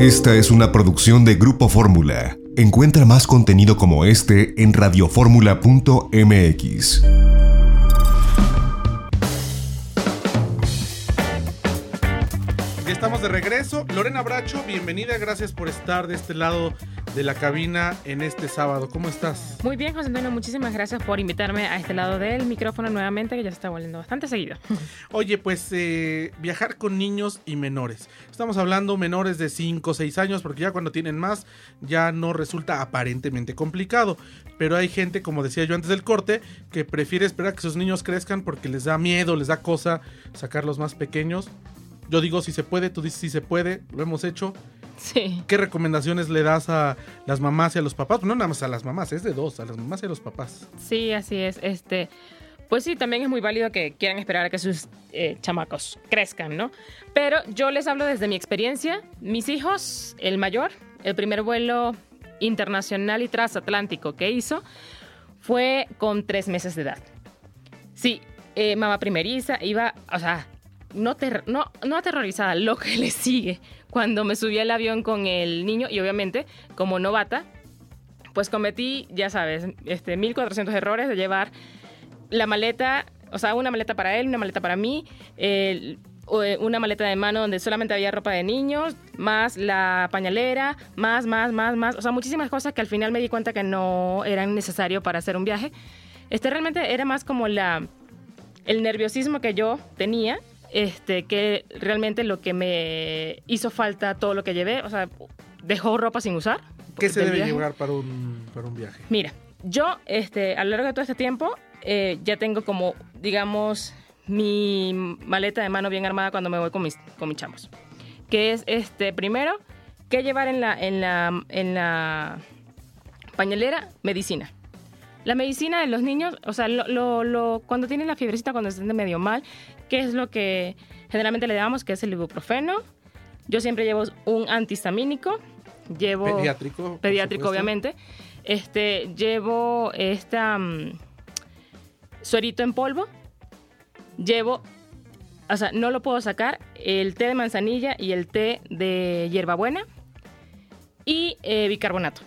Esta es una producción de Grupo Fórmula. Encuentra más contenido como este en radioformula.mx. Estamos de regreso. Lorena Bracho, bienvenida. Gracias por estar de este lado de la cabina en este sábado. ¿Cómo estás? Muy bien, José Antonio. Muchísimas gracias por invitarme a este lado del micrófono nuevamente, que ya se está volviendo bastante seguido. Oye, pues eh, viajar con niños y menores. Estamos hablando menores de 5 o 6 años, porque ya cuando tienen más, ya no resulta aparentemente complicado. Pero hay gente, como decía yo antes del corte, que prefiere esperar que sus niños crezcan porque les da miedo, les da cosa sacarlos más pequeños. Yo digo si se puede, tú dices si se puede, lo hemos hecho. Sí. ¿Qué recomendaciones le das a las mamás y a los papás? No nada más a las mamás, es de dos, a las mamás y a los papás. Sí, así es. Este, pues sí, también es muy válido que quieran esperar a que sus eh, chamacos crezcan, ¿no? Pero yo les hablo desde mi experiencia. Mis hijos, el mayor, el primer vuelo internacional y transatlántico que hizo fue con tres meses de edad. Sí, eh, mamá primeriza, iba, o sea, no, no, no aterrorizada, lo que le sigue cuando me subí al avión con el niño y obviamente como novata, pues cometí, ya sabes, este, 1400 errores de llevar la maleta, o sea, una maleta para él, una maleta para mí, eh, una maleta de mano donde solamente había ropa de niños, más la pañalera, más, más, más, más, o sea, muchísimas cosas que al final me di cuenta que no eran necesarios para hacer un viaje. Este realmente era más como la el nerviosismo que yo tenía este, que realmente lo que me hizo falta todo lo que llevé, o sea, dejó ropa sin usar. ¿Qué se debe llevar para un, para un viaje? Mira, yo este, a lo largo de todo este tiempo eh, ya tengo como, digamos, mi maleta de mano bien armada cuando me voy con mis, con mis chamos. Que es, este, primero, ¿qué llevar en la, en la, en la pañalera? Medicina. La medicina de los niños, o sea, lo, lo, cuando tienen la fiebrecita, cuando se sienten medio mal, ¿qué es lo que generalmente le damos? Que es el ibuprofeno. Yo siempre llevo un antihistamínico. Llevo... Pediátrico. Pediátrico, obviamente. Este, llevo esta... Um, suerito en polvo. Llevo... O sea, no lo puedo sacar. El té de manzanilla y el té de hierbabuena. Y eh, bicarbonato.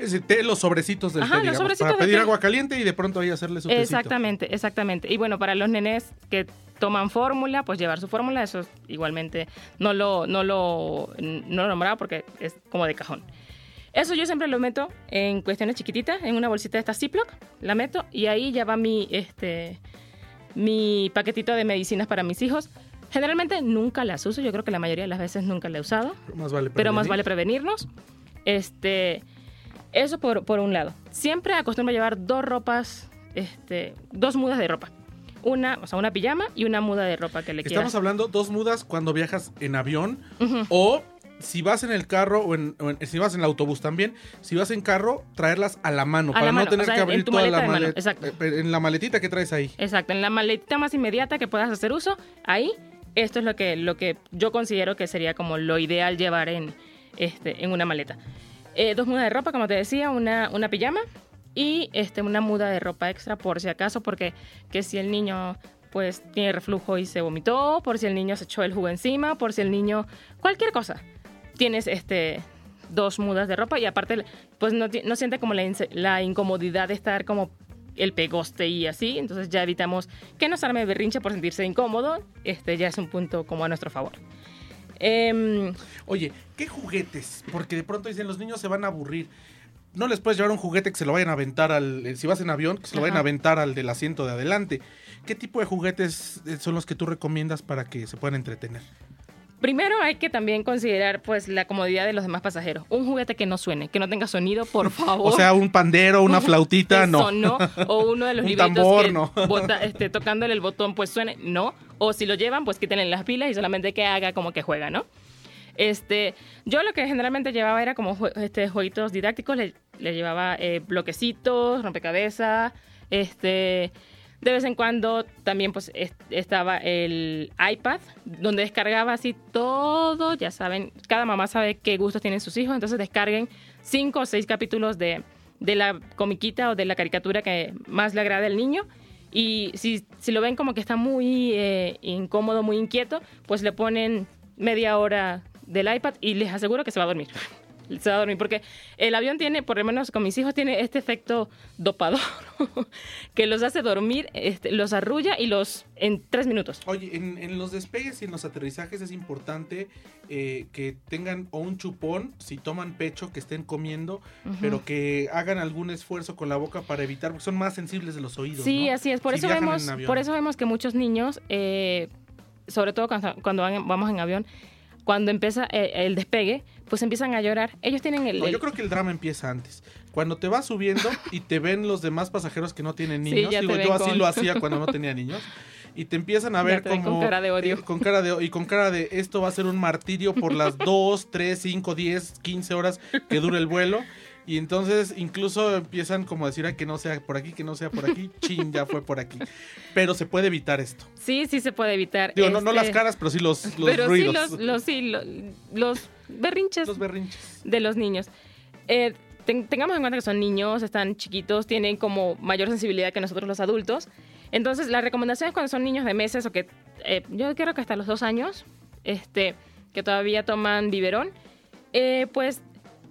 Es té, los sobrecitos del té, digamos, para pedir agua caliente y de pronto ahí hacerle su Exactamente, exactamente. Y bueno, para los nenes que toman fórmula, pues llevar su fórmula, eso igualmente no lo, no lo, no lo nombraba porque es como de cajón. Eso yo siempre lo meto en cuestiones chiquititas, en una bolsita de esta Ziploc, la meto y ahí ya va mi, este, mi paquetito de medicinas para mis hijos. Generalmente nunca las uso, yo creo que la mayoría de las veces nunca la he usado. pero más vale prevenirnos. Este, eso por, por un lado. Siempre acostumbro a llevar dos ropas, este, dos mudas de ropa. Una, o sea, una pijama y una muda de ropa que le quieras. Estamos hablando dos mudas cuando viajas en avión o si vas en el carro o, en, si vas en el autobús también, si vas en carro, traerlas a la mano para no tener que abrir toda la maleta. Eh, en la maletita que traes ahí. Exacto, en la maletita más inmediata que puedas hacer uso, ahí esto es lo que, lo que yo considero que sería como lo ideal llevar en, este, en una maleta. Eh, dos mudas de ropa, como te decía, una, una pijama y este, una muda de ropa extra por si acaso, porque que si el niño pues tiene reflujo y se vomitó, por si el niño se echó el jugo encima, por si el niño, cualquier cosa. Tienes este dos mudas de ropa y aparte pues no, no siente como la, la, incomodidad de estar como el pegoste y así, entonces ya evitamos que nos arme berrinche por sentirse incómodo, este ya es un punto como a nuestro favor. Em, Oye, ¿qué juguetes? Porque de pronto dicen los niños se van a aburrir. No les puedes llevar un juguete que se lo vayan a aventar al. Eh, si vas en avión, que se lo vayan a aventar al del asiento de adelante. ¿Qué tipo de juguetes eh, son los que tú recomiendas para que se puedan entretener? Primero hay que también considerar pues la comodidad de los demás pasajeros. Un juguete que no suene, que no tenga sonido, por favor. o sea, un pandero, una flautita, no. no. O uno de los un tambor, no. este, tocándole el botón pues suene, no. O si lo llevan, pues quítenle las pilas y solamente que haga como que juega, ¿no? Este, yo lo que generalmente llevaba era como este, jueguitos didácticos, le, llevaba eh, bloquecitos, rompecabezas, este, de vez en cuando también pues estaba el iPad, donde descargaba así todo, ya saben, cada mamá sabe qué gustos tienen sus hijos, entonces descarguen cinco o seis capítulos de, de la comiquita o de la caricatura que más le agrade al niño. Y si, si lo ven como que está muy eh, incómodo, muy inquieto, pues le ponen media hora del iPad y les aseguro que se va a dormir. Se va a dormir porque el avión tiene, por lo menos con mis hijos, tiene este efecto dopador que los hace dormir, este, los arrulla y los en tres minutos. Oye, en, en los despegues y en los aterrizajes es importante eh, que tengan o un chupón, si toman pecho, que estén comiendo, pero que hagan algún esfuerzo con la boca para evitar, porque son más sensibles de los oídos. Sí, ¿no? así es. Por Si eso vemos, por eso vemos que muchos niños, eh, sobre todo cuando, cuando van- vamos en avión, cuando empieza eh, el despegue, pues empiezan a llorar. Ellos tienen el, No, el- yo creo que el drama empieza antes. Cuando te vas subiendo y te ven los demás pasajeros que no tienen Sí, niños, te digo, yo así con- lo hacía cuando no tenía niños, y te empiezan a ver como... con cara de odio. eh, con cara de, y con cara de esto va a ser un martirio por las 2, 3, 5, 10, 15 horas que dure el vuelo. Y entonces incluso empiezan como a decir "Ay, que no sea por aquí, que no sea por aquí, chin, ya fue por aquí. Pero se puede evitar esto. Sí, sí se puede evitar. Digo, no, no Este, las caras, pero sí los, los pero ruidos. sí los, los, sí, lo- los berrinches Los berrinches. de los niños. Eh, ten- tengamos en cuenta que son niños, están chiquitos, tienen como mayor sensibilidad que nosotros los adultos. Entonces, la recomendación es cuando son niños de meses o que eh, yo creo que hasta los dos años, este, que todavía toman biberón, eh, pues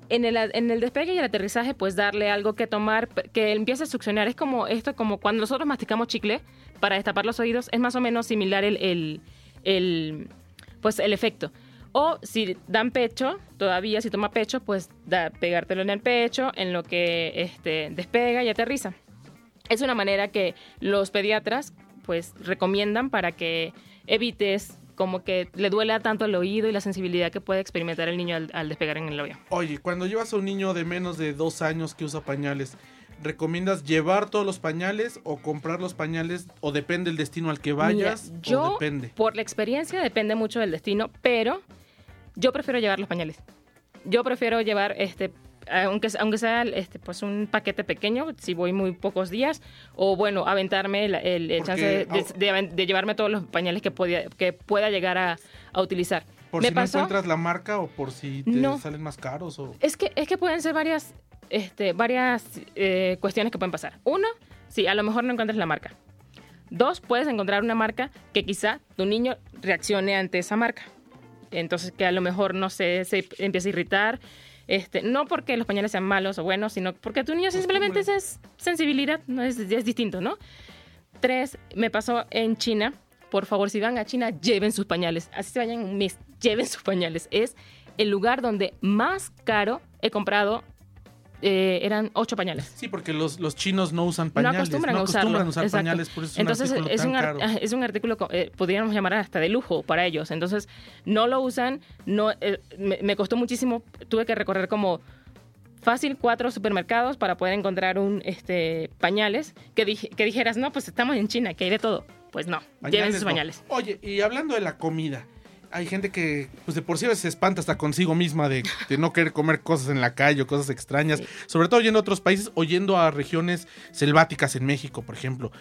en el, en el despegue y el aterrizaje, pues darle algo que tomar, que empiece a succionar. Es como esto, como cuando nosotros masticamos chicle para destapar los oídos, es más o menos similar el, el, el, pues el efecto. O si dan pecho, todavía si toma pecho, pues da, pegártelo en el pecho, en lo que este, despega y aterriza. Es una manera que los pediatras pues recomiendan para que evites como que le duela tanto el oído y la sensibilidad que puede experimentar el niño al, al despegar en el avión. Oye, cuando llevas a un niño de menos de dos años que usa pañales, ¿recomiendas llevar todos los pañales o comprar los pañales o depende el destino al que vayas? Mira, o yo, depende. por la experiencia, depende mucho del destino, pero yo prefiero llevar los pañales. Yo prefiero llevar, este, aunque, aunque sea este, pues un paquete pequeño, si voy muy pocos días, o bueno, aventarme el, el- el chance de, de- ah, de de llevarme todos los pañales que, podía, que pueda llegar a, a utilizar. Por me si pasó- no encuentras la marca o por si te No. salen más caros o... Es que, es que pueden ser varias, este, varias eh, cuestiones que pueden pasar. Uno, sí, a lo mejor no encuentras la marca. Dos, puedes encontrar una marca que quizá tu niño reaccione ante esa marca. Entonces, que a lo mejor, no sé, se empieza a irritar. Este, no porque los pañales sean malos o buenos, sino porque tu niño simplemente es sensibilidad, no es, es distinto, ¿no? Tres, me pasó en China. Por favor, si van a China, lleven sus pañales. Así se vayan un mes, lleven sus pañales. Es el lugar donde más caro he comprado. Eh, eran ocho pañales. Sí, porque los, los chinos no usan pañales. no acostumbran usarlo. acostumbran a usar exacto. pañales, por eso es Entonces un artículo es tan un, ar- caro. es un artículo, eh, podríamos llamar hasta de lujo para ellos. Entonces no lo usan, no eh, me, me costó muchísimo, tuve que recorrer como fácil cuatro supermercados para poder encontrar un este pañales que, dije- que dijeras, no, pues estamos en China, que hay de todo. Pues no, lleven sus no. pañales. Oye, y hablando de la comida, hay gente que, pues de por sí a veces se espanta hasta consigo misma de, de no querer comer cosas en la calle o cosas extrañas, Sí. sobre todo yendo a otros países o yendo a regiones selváticas en México, por ejemplo.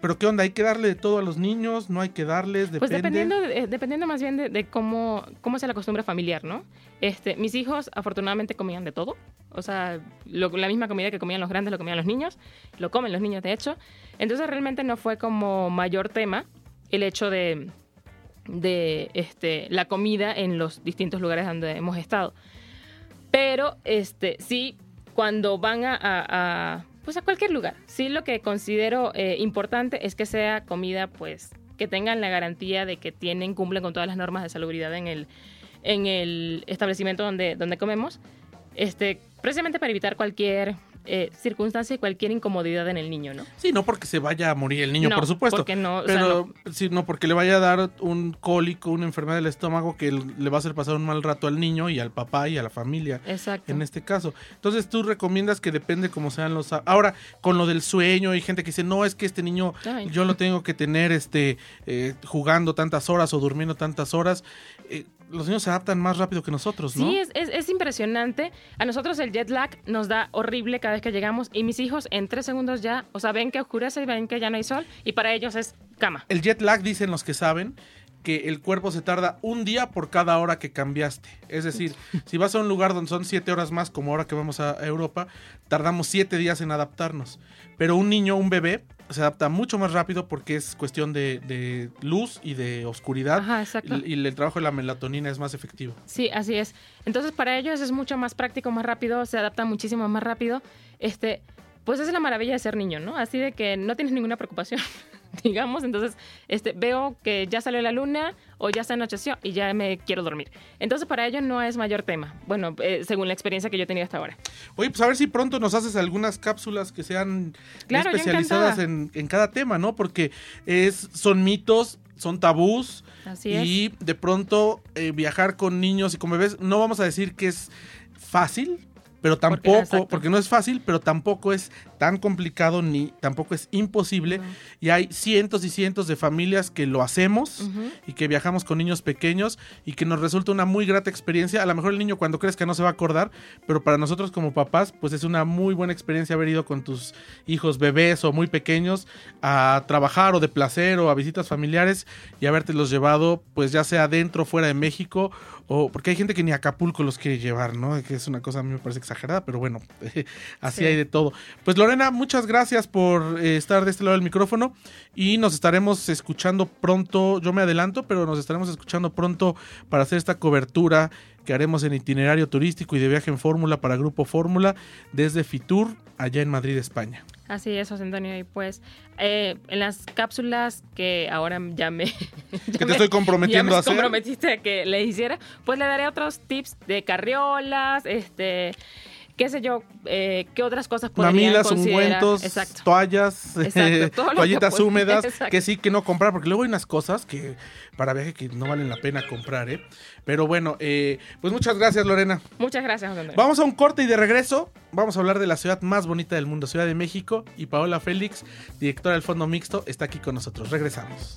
Pero ¿qué onda? ¿Hay que darle de todo a los niños? ¿No hay que darles? Depende. Pues dependiendo, de- dependiendo más bien de, de cómo, cómo sea la costumbre familiar, ¿no? Este, mis hijos afortunadamente comían de todo. O sea, lo- la misma comida que comían los grandes lo comían los niños. Lo comen los niños, de hecho. Entonces realmente no fue como mayor tema el hecho de, de este, la comida en los distintos lugares donde hemos estado. Pero este, sí, cuando van a, a- a, pues a cualquier lugar, sí lo que considero eh, importante es que sea comida, pues, que tengan la garantía de que tienen, cumplen con todas las normas de salubridad en el, en el establecimiento donde, donde comemos, este, precisamente para evitar cualquier eh, circunstancia y cualquier incomodidad en el niño, ¿no? Sí, no porque se vaya a morir el niño, No, por supuesto. porque no, o sea, pero sino porque le vaya a dar un cólico, una enfermedad del estómago que le va a hacer pasar un mal rato al niño y al papá y a la familia. Exacto. en este caso. Entonces tú recomiendas que depende cómo sean los... Ahora, con lo del sueño, hay gente que dice, no, es que este niño Ay. yo lo tengo que tener este eh, jugando tantas horas o durmiendo tantas horas. Eh, los niños se adaptan más rápido que nosotros, ¿no? Sí, es, es, es impresionante. A nosotros el jet lag nos da horrible cada vez que llegamos y mis hijos en tres segundos ya, o sea, ven que oscurece y ven que ya no hay sol y para ellos es cama. El jet lag, dicen los que saben, que el cuerpo se tarda un día por cada hora que cambiaste. Es decir, si vas a un lugar donde son siete horas más, como ahora que vamos a Europa, tardamos siete días en adaptarnos. Pero un niño, un bebé, se adapta mucho más rápido porque es cuestión de, de luz y de oscuridad. Ajá, exacto. Y, y el trabajo de la melatonina es más efectivo. Sí, así es. Entonces, para ellos es mucho más práctico, más rápido, se adapta muchísimo más rápido. Este, pues es la maravilla de ser niño, ¿no? Así de que no tienes ninguna preocupación, digamos. Entonces, este, veo que ya salió la luna o ya se anocheció y ya me quiero dormir. Entonces, para ellos no es mayor tema. Bueno, eh, según la experiencia que yo he tenido hasta ahora. Oye, pues a ver si pronto nos haces algunas cápsulas que sean Claro, especializadas en, en cada tema, ¿no? Porque es, son mitos, son tabús. Así es. y de pronto eh, viajar con niños y con bebés, no vamos a decir que es fácil, pero tampoco, porque no es fácil, pero tampoco es tan complicado ni tampoco es imposible. Y hay cientos y cientos de familias que lo hacemos y que viajamos con niños pequeños y que nos resulta una muy grata experiencia. A lo mejor el niño cuando crezca no se va a acordar, pero para nosotros como papás, pues es una muy buena experiencia haber ido con tus hijos bebés o muy pequeños a trabajar o de placer o a visitas familiares y habértelos llevado, pues ya sea dentro o fuera de México o porque hay gente que ni Acapulco los quiere llevar, ¿no? Que es una cosa a mí me parece exagerada, pero bueno, así Sí. hay de todo. Pues Lorena, muchas gracias por eh, estar de este lado del micrófono y nos estaremos escuchando pronto, yo me adelanto, pero nos estaremos escuchando pronto para hacer esta cobertura que haremos en itinerario turístico y de viaje en Fórmula para Grupo Fórmula desde Fitur, allá en Madrid, España. Así es, José Antonio. Y pues, eh, en las cápsulas que ahora ya me. ya Que te estoy comprometiendo ya me a hacer. comprometiste a que le hiciera, pues le daré otros tips de carriolas, este. Qué sé yo, eh, qué otras cosas podrían Mamilas, ungüentos, Exacto. toallas, Exacto, que toallitas húmedas, Exacto. que sí, que no comprar, porque luego hay unas cosas que para viaje que no valen la pena comprar, ¿eh? Pero bueno, eh, pues muchas gracias, Lorena. Muchas gracias, José. Vamos a un corte y de regreso vamos a hablar de la ciudad más bonita del mundo, Ciudad de México, y Paola Félix, directora del Fondo Mixto, está aquí con nosotros. Regresamos.